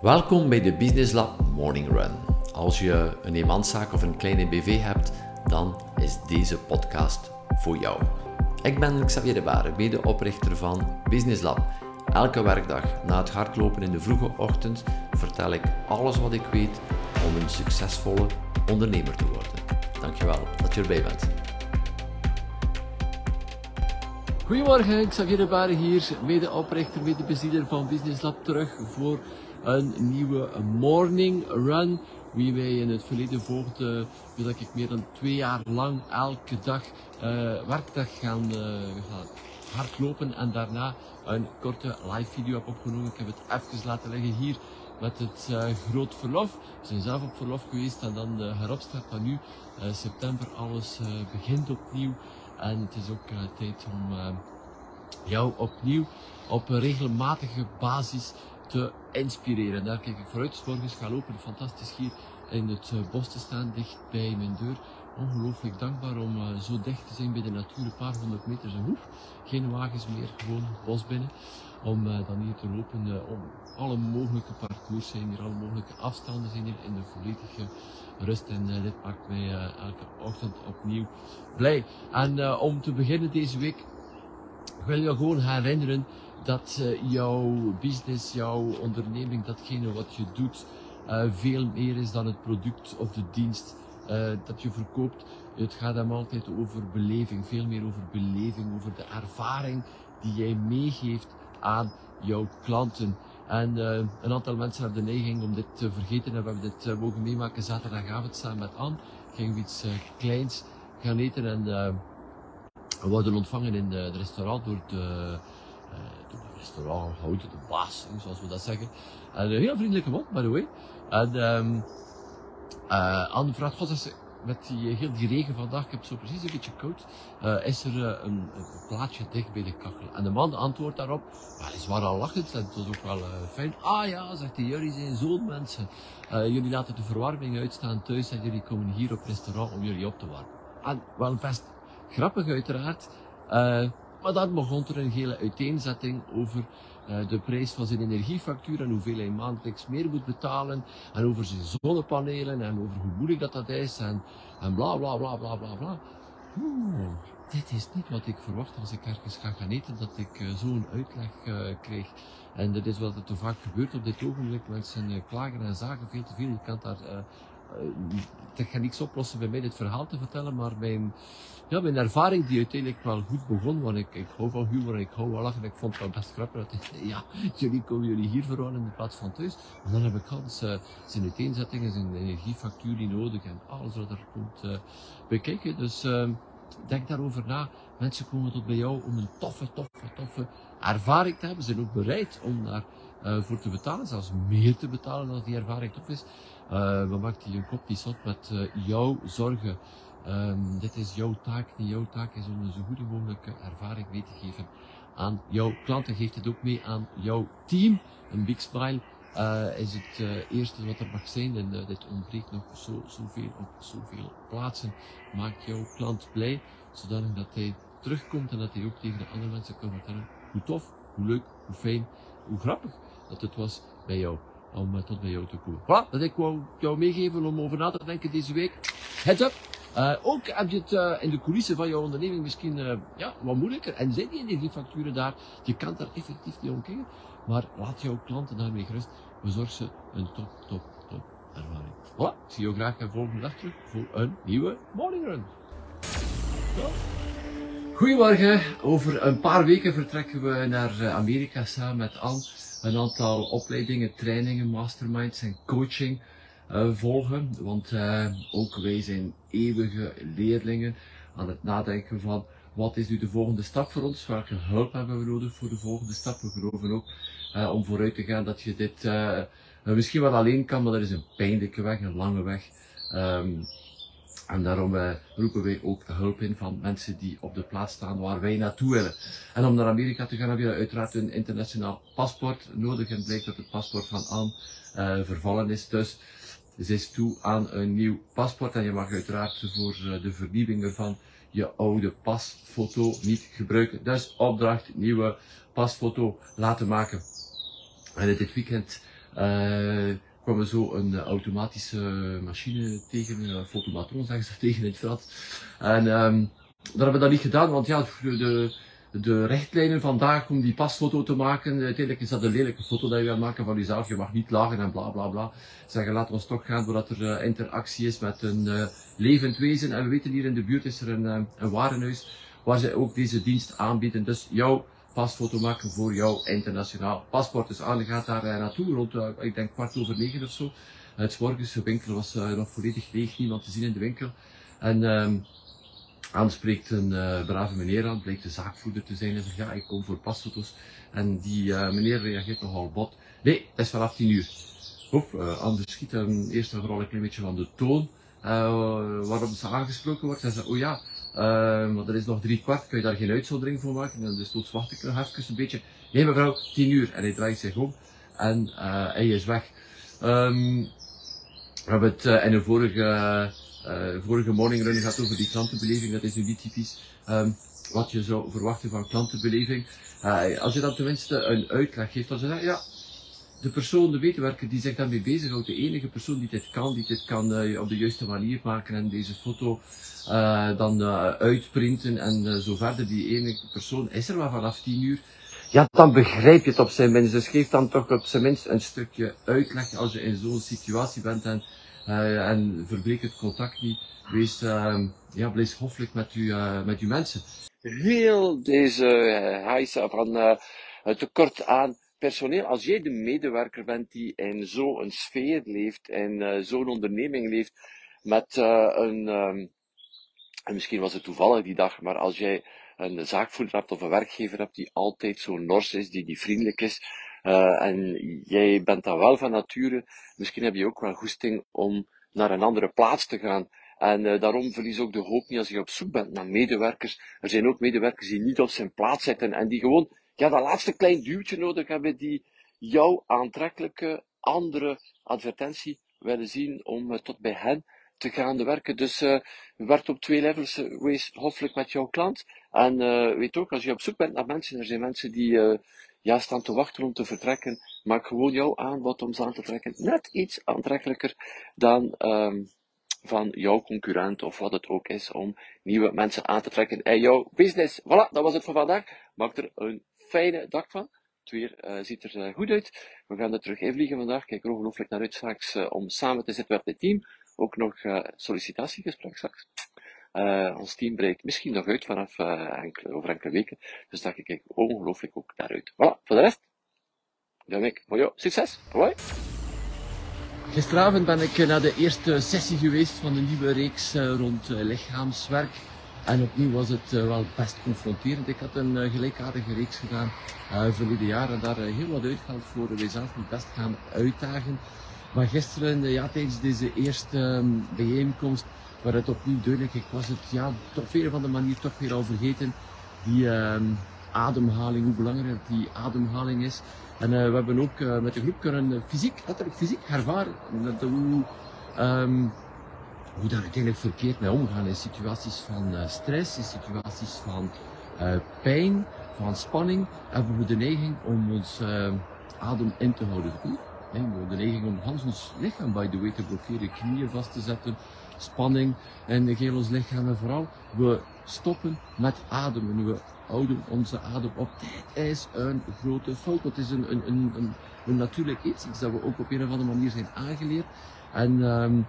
Welkom bij de Business Lab Morning Run. Als je een eenmanszaak of een kleine BV hebt, dan is deze podcast voor jou. Ik ben Xavier de Baren, medeoprichter van Business Lab. Elke werkdag na het hardlopen in de vroege ochtend vertel ik alles wat ik weet om een succesvolle ondernemer te worden. Dankjewel dat je erbij bent. Goedemorgen, Xavier de Baren hier, medeoprichter, medebezieler van Business Lab, terug voor een nieuwe morning run. Wie mij in het verleden volgde, weet dat ik meer dan twee jaar lang elke dag uh, werkdag gaan, uh, gaan hardlopen en daarna een korte live video heb opgenomen. Ik heb het even laten liggen hier met het uh, groot verlof. We zijn zelf op verlof geweest en dan uh, heropstart van nu. September, alles begint opnieuw. En het is ook tijd om jou opnieuw op een regelmatige basis te inspireren. Daar kijk ik vooruit. Morgens ga lopen. Fantastisch hier in het bos te staan, dicht bij mijn deur. Ongelooflijk dankbaar om uh, zo dicht te zijn bij de natuur. Een paar honderd meter hoef. Geen wagens meer, gewoon bos binnen. Om uh, dan hier te lopen. Om alle mogelijke parcours zijn hier, alle mogelijke afstanden zijn hier in de volledige rust. En dit maakt mij elke ochtend opnieuw blij. En om te beginnen deze week wil je gewoon herinneren dat uh, jouw business, jouw onderneming, datgene wat je doet, uh, veel meer is dan het product of de dienst uh, dat je verkoopt. Het gaat hem altijd over beleving, veel meer over beleving, over de ervaring die jij meegeeft aan jouw klanten. En een aantal mensen hebben de neiging om dit te vergeten en we hebben dit mogen meemaken zaterdagavond samen met Anne. Gingen we iets kleins gaan eten en we worden ontvangen in het restaurant door de uh, het restaurant houden, de baas, zoals we dat zeggen. En een heel vriendelijke man, by the way. En um, Anne vraagt, god, is, met die, heel die regen vandaag, ik heb zo precies een beetje koud, is er een, een, plaatje dicht bij de kachel. En de man antwoordt daarop, weliswaar al lachend, en het was ook wel fijn. Ah ja, zegt hij, jullie zijn zo'n mensen. jullie laten de verwarming uitstaan thuis en jullie komen hier op restaurant om jullie op te warmen. En wel best grappig uiteraard. Maar dan begon er een hele uiteenzetting over uh, de prijs van zijn energiefactuur en hoeveel hij maandelijks meer moet betalen. En over zijn zonnepanelen en over hoe moeilijk dat, dat is en, bla bla bla bla bla bla. Oeh, dit is niet wat ik verwacht als ik ergens ga gaan eten, dat ik uh, zo'n uitleg uh, krijg. En dat is wat er te vaak gebeurt op dit ogenblik. Mensen klagen en zagen veel te veel. Je kan daar dat gaat niks oplossen bij mij dit verhaal te vertellen, maar mijn, ja, mijn ervaring die uiteindelijk wel goed begon, want ik, ik hou van humor en ik hou wel lachen. Ik vond het wel best grappig dat ik, ja, jullie komen jullie hier verwonen in plaats van thuis. En dan heb ik alles, uh, zijn uiteenzettingen, zijn energiefactuur die nodig en alles wat er komt uh, bekijken. Dus uh, denk daarover na. Mensen komen tot bij jou om een toffe, toffe, toffe ervaring te hebben. Ze zijn ook bereid om daar uh, voor te betalen, zelfs meer te betalen als die ervaring tof is. Uh, we maken je een kop die met uh, jouw zorgen. Um, dit is jouw taak. niet jouw taak is om een zo goede mogelijke ervaring mee te geven aan jouw klanten. Geeft het ook mee aan jouw team. Een big smile is het eerste wat er mag zijn. En dit ontbreekt nog zo, zoveel op zoveel plaatsen. Maak jouw klant blij, zodanig dat hij terugkomt en dat hij ook tegen de andere mensen kan vertellen hoe tof, hoe leuk, hoe fijn, hoe grappig dat het was bij jou om uh, tot bij jou te komen. Voilà, dat ik wou jou meegeven om over na te denken deze week. Heads up! Uh, ook heb je het uh, in de coulissen van jouw onderneming misschien ja, wat moeilijker. En zijn die energiefacturen daar? Je kan daar effectief niet omkijken. Maar laat jouw klanten daarmee gerust. Bezorg ze een top, top, top ervaring. Voilà, ik zie jou graag volgende dag terug voor een nieuwe Morning Run. Goedemorgen. Over een paar weken vertrekken we naar Amerika samen met Anne een aantal opleidingen, trainingen, masterminds en coaching uh, volgen. Want uh, ook wij zijn eeuwige leerlingen aan het nadenken van wat is nu de volgende stap voor ons? Welke hulp hebben we nodig voor de volgende stap? We geloven ook uh, om vooruit te gaan dat je dit misschien wel alleen kan, maar dat is een pijnlijke weg, een lange weg. Um, en daarom uh, roepen wij ook hulp in van mensen die op de plaats staan waar wij naartoe willen. En om naar Amerika te gaan heb je uiteraard een internationaal paspoort nodig. En blijkt dat het paspoort van Anne uh, vervallen is. Dus ze is toe aan een nieuw paspoort. En je mag uiteraard voor uh, de vernieuwing ervan je oude pasfoto niet gebruiken. Dus opdracht, nieuwe pasfoto laten maken. En dit weekend kwamen we zo een automatische machine tegen, een fotomatron zeggen ze tegen het veld. En um, dat hebben we dan niet gedaan, want ja, de, de richtlijnen vandaag om die pasfoto te maken, uiteindelijk is dat een lelijke foto dat je gaat maken van jezelf. Je mag niet lachen en bla bla bla. Zeggen, laten we toch gaan doordat er interactie is met een levend wezen. En we weten hier in de buurt is er een, een warenhuis waar zij ook deze dienst aanbieden. Dus jouw pasfoto maken voor jouw internationaal paspoort. Dus Anne gaat daar naartoe rond, ik denk kwart over negen of zo. Het morgens, de winkel was nog volledig leeg, niemand te zien in de winkel. En um, aanspreekt een brave meneer aan, blijkt de zaakvoerder te zijn en zegt ja, ik kom voor pasfoto's. En die meneer reageert nogal bot. Nee, het is vanaf 10 uur. Hop, anders schiet hem eerst en vooral een klein beetje van de toon waarop ze aangesproken wordt. En zegt, oh ja, maar er is nog drie kwart, kun je daar geen uitzondering voor maken? En dus tot wacht ik nog even een beetje. Nee mevrouw, 10 uur. En hij draait zich om en hij is weg. Um, we hebben het in de vorige uh, vorige morning gaat over die klantenbeleving. Dat is nu niet typisch um, wat je zou verwachten van klantenbeleving. Als je dan tenminste een uitleg geeft, dan zeg je ja, de persoon, de medewerker die zich daarmee bezighoudt, de enige persoon die dit kan, die dit kan uh, op de juiste manier maken en deze foto uh, dan uh, uitprinten en zo verder, die enige persoon is er maar vanaf 10 uur. Ja, dan begrijp je het op zijn minst. Dus geef dan toch op zijn minst een stukje uitleg als je in zo'n situatie bent en en verbreek het contact niet. Wees, uh, ja, wees hoffelijk met, uh, met uw mensen. Heel deze uh, van het tekort aan personeel. Als jij de medewerker bent die in zo'n sfeer leeft, in uh, zo'n onderneming leeft, met uh, een, um, en misschien was het toevallig die dag, maar als jij een zaakvoerder hebt of een werkgever hebt die altijd zo nors is, die, die vriendelijk is, uh, en jij bent dan wel van nature, misschien heb je ook wel goesting om naar een andere plaats te gaan. En daarom verlies ook de hoop niet als je op zoek bent naar medewerkers. Er zijn ook medewerkers die niet op zijn plaats zitten en die gewoon ja, dat laatste klein duwtje nodig hebben die jouw aantrekkelijke andere advertentie willen zien om uh, tot bij hen te gaan werken. Dus uh, werk op twee levels, wees hoffelijk met jouw klant. En uh, weet ook, als je op zoek bent naar mensen, er zijn mensen die uh, ja, staan te wachten om te vertrekken. Maak gewoon jouw aanbod om ze aan te trekken net iets aantrekkelijker dan um, van jouw concurrent of wat het ook is om nieuwe mensen aan te trekken in jouw business. Voilà, dat was het voor vandaag. Maak er een fijne dag van. Het weer uh, ziet er uh, goed uit. We gaan er terug invliegen vandaag. Kijk er ongelooflijk naar uit straks uh, om samen te zitten met het team. Ook nog sollicitatiegesprek straks. Ons team breekt misschien nog uit vanaf enkele, over enkele weken. Dus daar kijk ik ongelooflijk ook naar uit. Voilà, voor de rest, dan ik jou succes. Hoi. Gisteravond ben ik naar de eerste sessie geweest van de nieuwe reeks uh, rond lichaamswerk. En opnieuw was het wel best confronterend. Ik had een gelijkaardige reeks gedaan verleden jaar en daar heel wat uitgehaald voor mezelf moet best gaan uitdagen. Maar gisteren, ja, tijdens deze eerste um, bijeenkomst, waar het opnieuw duidelijk, ik was het ja, op een of andere manier toch weer al vergeten, die uh, ademhaling, hoe belangrijk die ademhaling is. En uh, we hebben ook uh, met de groep kunnen fysiek, letterlijk fysiek ervaren dat, hoe, um, hoe daar uiteindelijk verkeerd mee omgaan in situaties van stress, in situaties van pijn, van spanning, hebben we de neiging om ons adem in te houden. We hebben de neiging om ons lichaam, by the way, te blokkeren, knieën vast te zetten, spanning in heel ons lichaam. En vooral, we stoppen met ademen. We houden onze adem op. Dit is een grote fout. Het is een, een, een, een, natuurlijk iets, iets dat we ook op een of andere manier zijn aangeleerd. En um,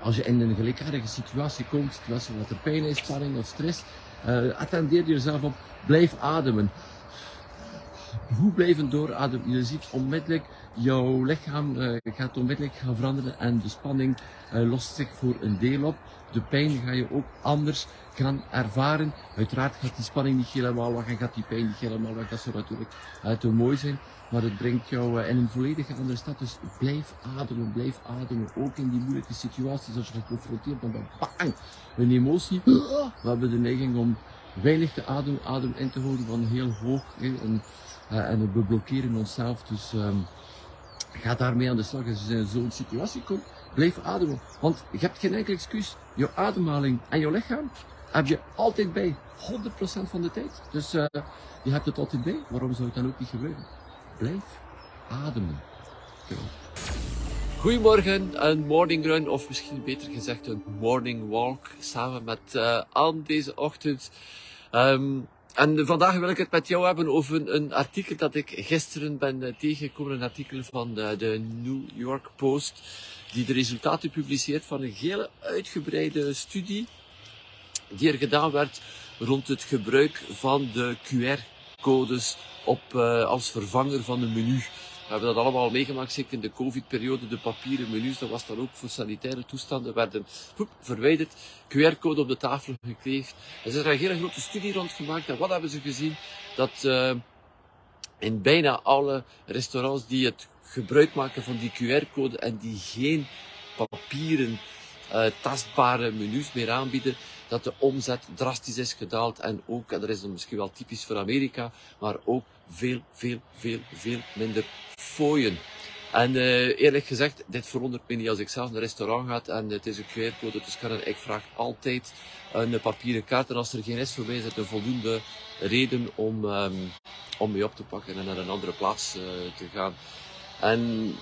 als je in een gelijkaardige situatie komt, situatie wat er pijn is, spanning of stress, uh, attendeer jezelf op, blijf ademen. Hoe blijven doorademen? Je ziet onmiddellijk jouw lichaam uh, gaat onmiddellijk gaan veranderen en de spanning uh, lost zich voor een deel op. De pijn ga je ook anders gaan ervaren. Uiteraard gaat die spanning niet helemaal weg en gaat die pijn niet helemaal weg. Dat zou natuurlijk uh, te mooi zijn. Maar het brengt jou in een volledig andere stad. Dus blijf ademen, blijf ademen. Ook in die moeilijke situaties als je geconfronteerd bent met bang, een emotie. We hebben de neiging om weinig te ademen, adem in te houden van heel hoog. En, en we blokkeren onszelf. Dus um, Ga daarmee aan de slag als je in zo'n situatie komt. Blijf ademen. Want je hebt geen enkel excuus. Je ademhaling en je lichaam heb je altijd bij. 100% van de tijd. Dus uh, je hebt het altijd bij. Waarom zou het dan ook niet gebeuren? Blijf ademen. Goedemorgen, een morning run, of misschien beter gezegd een morning walk, samen met uh, Anne deze ochtend. Um, en vandaag wil ik het met jou hebben over een artikel dat ik gisteren ben uh, tegengekomen. Een artikel van de, de, New York Post, die de resultaten publiceert van een hele uitgebreide studie die er gedaan werd rond het gebruik van de QR-codes op, uh, als vervanger van een menu. We hebben dat allemaal meegemaakt, zeker in de COVID-periode. De papieren menus, dat was dan ook voor sanitaire toestanden, werden verwijderd. QR-code op de tafel gekleefd. Er is er een hele grote studie rond gemaakt. En wat hebben ze gezien? Dat uh, in bijna alle restaurants die het gebruik maken van die QR-code en die geen papieren uh, tastbare menus meer aanbieden, dat de omzet drastisch is gedaald en ook, en dat is misschien wel typisch voor Amerika, maar ook veel, veel, veel, veel minder En uh, eerlijk gezegd, dit verwondert me niet als ik zelf naar een restaurant ga en het is een QR-code, dus kan ik vraag altijd een papieren kaart. En als er geen is voor mij, is het een voldoende reden om, um, om mee op te pakken en naar een andere plaats uh, te gaan. En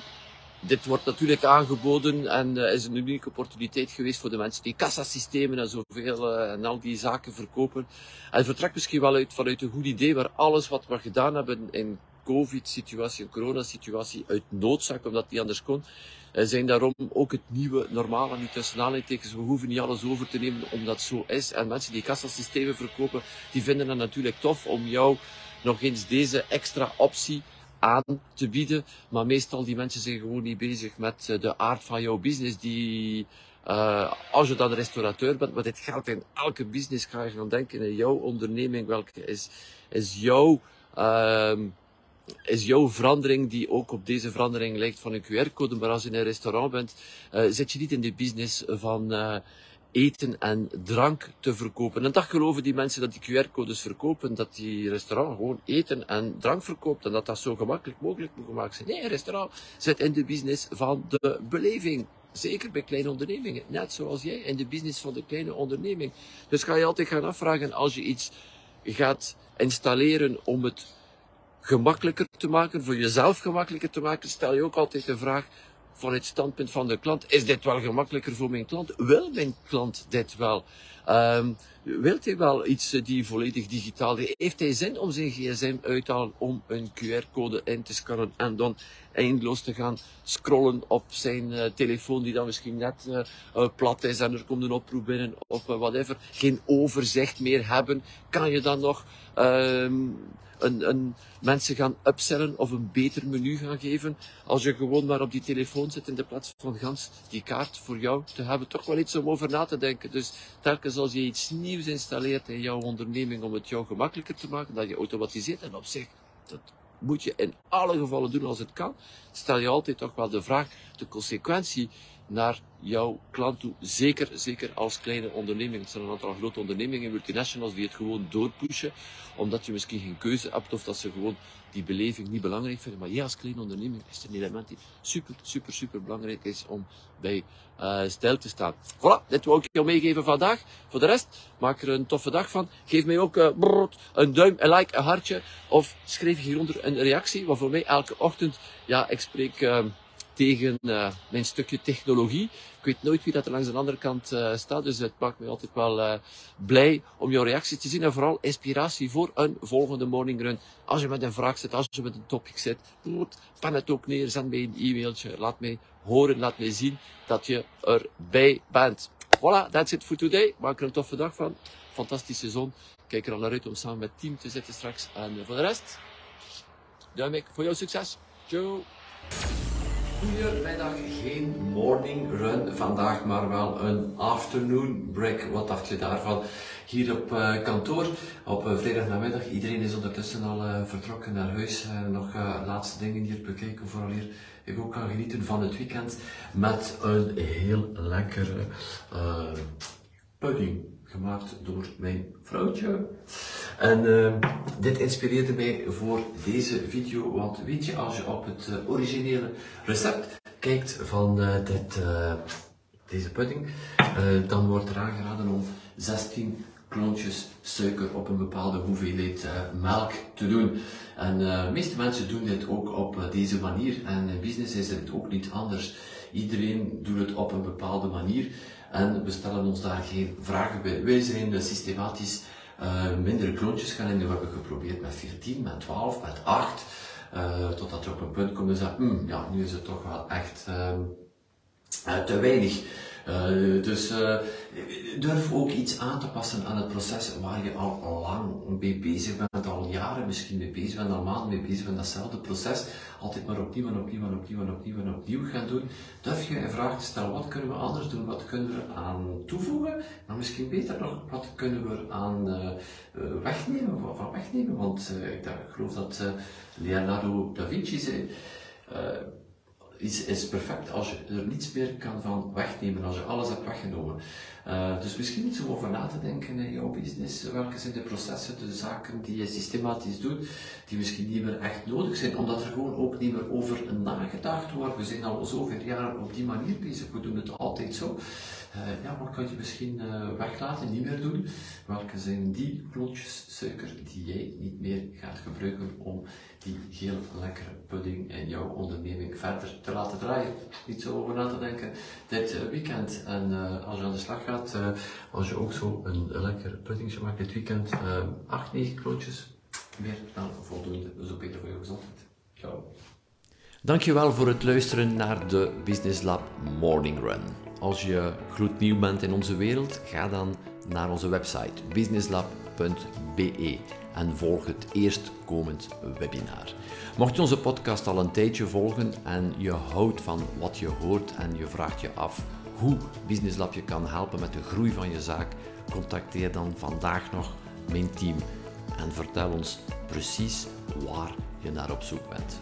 dit wordt natuurlijk aangeboden en uh, is een unieke opportuniteit geweest voor de mensen die kassasystemen en zoveel en al die zaken verkopen. En het vertrekt misschien wel uit vanuit een goed idee waar alles wat we gedaan hebben in COVID-situatie, een coronasituatie, uit noodzaak, omdat die anders kon, zijn daarom ook het nieuwe normale, niet tussen. We hoeven niet alles over te nemen omdat zo is. En mensen die kassasystemen verkopen, die vinden het natuurlijk tof om jou nog eens deze extra optie aan te bieden. Maar meestal die mensen zijn gewoon niet bezig met eh, de aard van jouw business. Die, uh, als je dan restaurateur bent, maar dit geldt in elke business, ga je gaan denken in jouw onderneming. Welke is, is jouw, uh, is jouw verandering die ook op deze verandering lijkt van een QR-code. Maar als je in een restaurant bent, uh, zit je niet in de business van uh, eten en drank te verkopen. En dat geloven die mensen dat die QR-codes verkopen, dat die restaurant gewoon eten en drank verkoopt en dat dat zo gemakkelijk mogelijk moet gemaakt zijn. Nee, een restaurant zit in de business van de beleving. Zeker bij kleine ondernemingen. Net zoals jij in de business van de kleine onderneming. Dus ga je altijd gaan afvragen als je iets gaat installeren om het gemakkelijker te maken, voor jezelf gemakkelijker te maken, stel je ook altijd de vraag, van het standpunt van de klant, is dit wel gemakkelijker voor mijn klant? Wil mijn klant dit wel? Um, wilt hij wel iets die volledig digitaal is? Heeft hij zin om zijn gsm uit te halen om een QR-code in te scannen en dan eindeloos te gaan scrollen op zijn uh, telefoon die dan misschien net uh, plat is en er komt een oproep binnen of whatever. Geen overzicht meer hebben. Kan je dan nog um, een, mensen gaan upsellen of een beter menu gaan geven. Als je gewoon maar op die telefoon zit in de plaats van gans die kaart voor jou te hebben. Toch wel iets om over na te denken. Dus telkens als je iets nieuws installeert in jouw onderneming om het jou gemakkelijker te maken, dat je automatiseert en op zich, dat moet je in alle gevallen doen als het kan, stel je altijd toch wel de vraag, de consequentie naar jouw klant toe. Zeker, zeker als kleine onderneming. Er zijn een aantal grote ondernemingen, multinationals, die het gewoon doorpushen, omdat je misschien geen keuze hebt of dat ze gewoon die beleving niet belangrijk vinden. Maar jij als kleine onderneming is een element die super, super, super belangrijk is om bij uh, stijl te staan. Voilà, dit wil ik jou meegeven vandaag. Voor de rest, maak er een toffe dag van. Geef mij ook brrr, een duim, een like, een hartje. Of schrijf hieronder een reactie. Want voor mij elke ochtend, ja, ik spreek... Uh, tegen uh, mijn stukje technologie. Ik weet nooit wie dat er langs de andere kant uh, staat, dus het maakt me altijd wel uh, blij om jouw reacties te zien en vooral inspiratie voor een volgende morning run. Als je met een vraag zit, als je met een topic zit, pan het ook neer, zend mij een e-mailtje, laat mij horen, laat mij zien dat je erbij bent. Voilà, that's it for today. Maak er een toffe dag van. Fantastische zon. Kijk er al naar uit om samen met het team te zitten straks. En voor de rest, duim ik voor jouw succes. Ciao. Goedemiddag, geen morning run vandaag, maar wel een afternoon break. Wat dacht je daarvan? Hier op uh, kantoor, op uh, vrijdag namiddag. Iedereen is ondertussen al uh, vertrokken naar huis. nog laatste dingen hier bekijken, vooral hier ik ook kan genieten van het weekend met een heel lekkere pudding gemaakt door mijn vrouwtje. En uh, dit inspireerde mij voor deze video, want weet je, als je op het uh, originele recept kijkt van uh, dit, deze pudding, dan wordt er aangeraden om 16 klontjes suiker op een bepaalde hoeveelheid melk te doen. En de meeste mensen doen dit ook op deze manier en in business is het ook niet anders. Iedereen doet het op een bepaalde manier en we stellen ons daar geen vragen bij. Wij zijn systematisch uh, mindere klontjes gaan in. We hebben geprobeerd met 14, met 12, met 8. Uh, totdat je op een punt komt en zegt, mm, ja, nu is het toch wel echt uh, te weinig. Uh, dus uh, durf ook iets aan te passen aan het proces waar je al lang mee bezig bent, al jaren misschien mee bezig bent, al maanden mee bezig bent, datzelfde proces, altijd maar opnieuw en opnieuw en opnieuw en opnieuw opnieuw gaan doen. Durf je een vraag te stellen, wat kunnen we anders doen, wat kunnen we aan toevoegen, maar misschien beter nog, wat kunnen we aan uh, wegnemen, van wegnemen, want ik geloof dat Leonardo da Vinci zei, is, is perfect als je er niets meer kan van wegnemen, als je alles hebt weggenomen. Uh, dus misschien iets om over na te denken in jouw business. Welke zijn de processen, de zaken die je systematisch doet, die misschien niet meer echt nodig zijn, omdat er gewoon ook niet meer over nagedacht wordt. We zijn al zoveel jaren op die manier bezig, we doen het altijd zo. Uh, ja, wat kan je misschien uh, weglaten, niet meer doen? Welke zijn die klontjes suiker die jij niet meer gaat gebruiken om die heel lekkere pudding in jouw onderneming verder te laten draaien? Iets over na te denken dit weekend. En als je aan de slag gaat, als je ook zo een lekkere puddingje maakt dit weekend, 8, 9 klontjes, meer dan voldoende. Dus ook beter voor je gezondheid. Ciao. Dankjewel voor het luisteren naar de Business Lab Morning Run. Als je gloednieuw bent in onze wereld, ga dan naar onze website businesslab.be en volg het eerstkomend webinar. Mocht je onze podcast al een tijdje volgen en je houdt van wat je hoort en je vraagt je af hoe Business Lab je kan helpen met de groei van je zaak, contacteer dan vandaag nog mijn team en vertel ons precies waar je naar op zoek bent.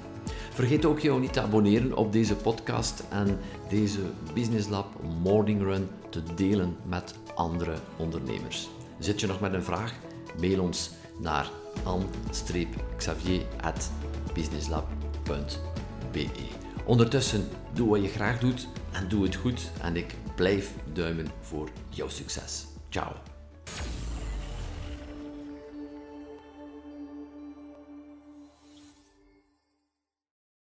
Vergeet ook jou niet te abonneren op deze podcast en deze Business Lab Morning Run te delen met andere ondernemers. Zit je nog met een vraag? Mail ons naar an-xavier.businesslab.be Ondertussen, doe wat je graag doet en doe het goed en ik blijf duimen voor jouw succes. Ciao.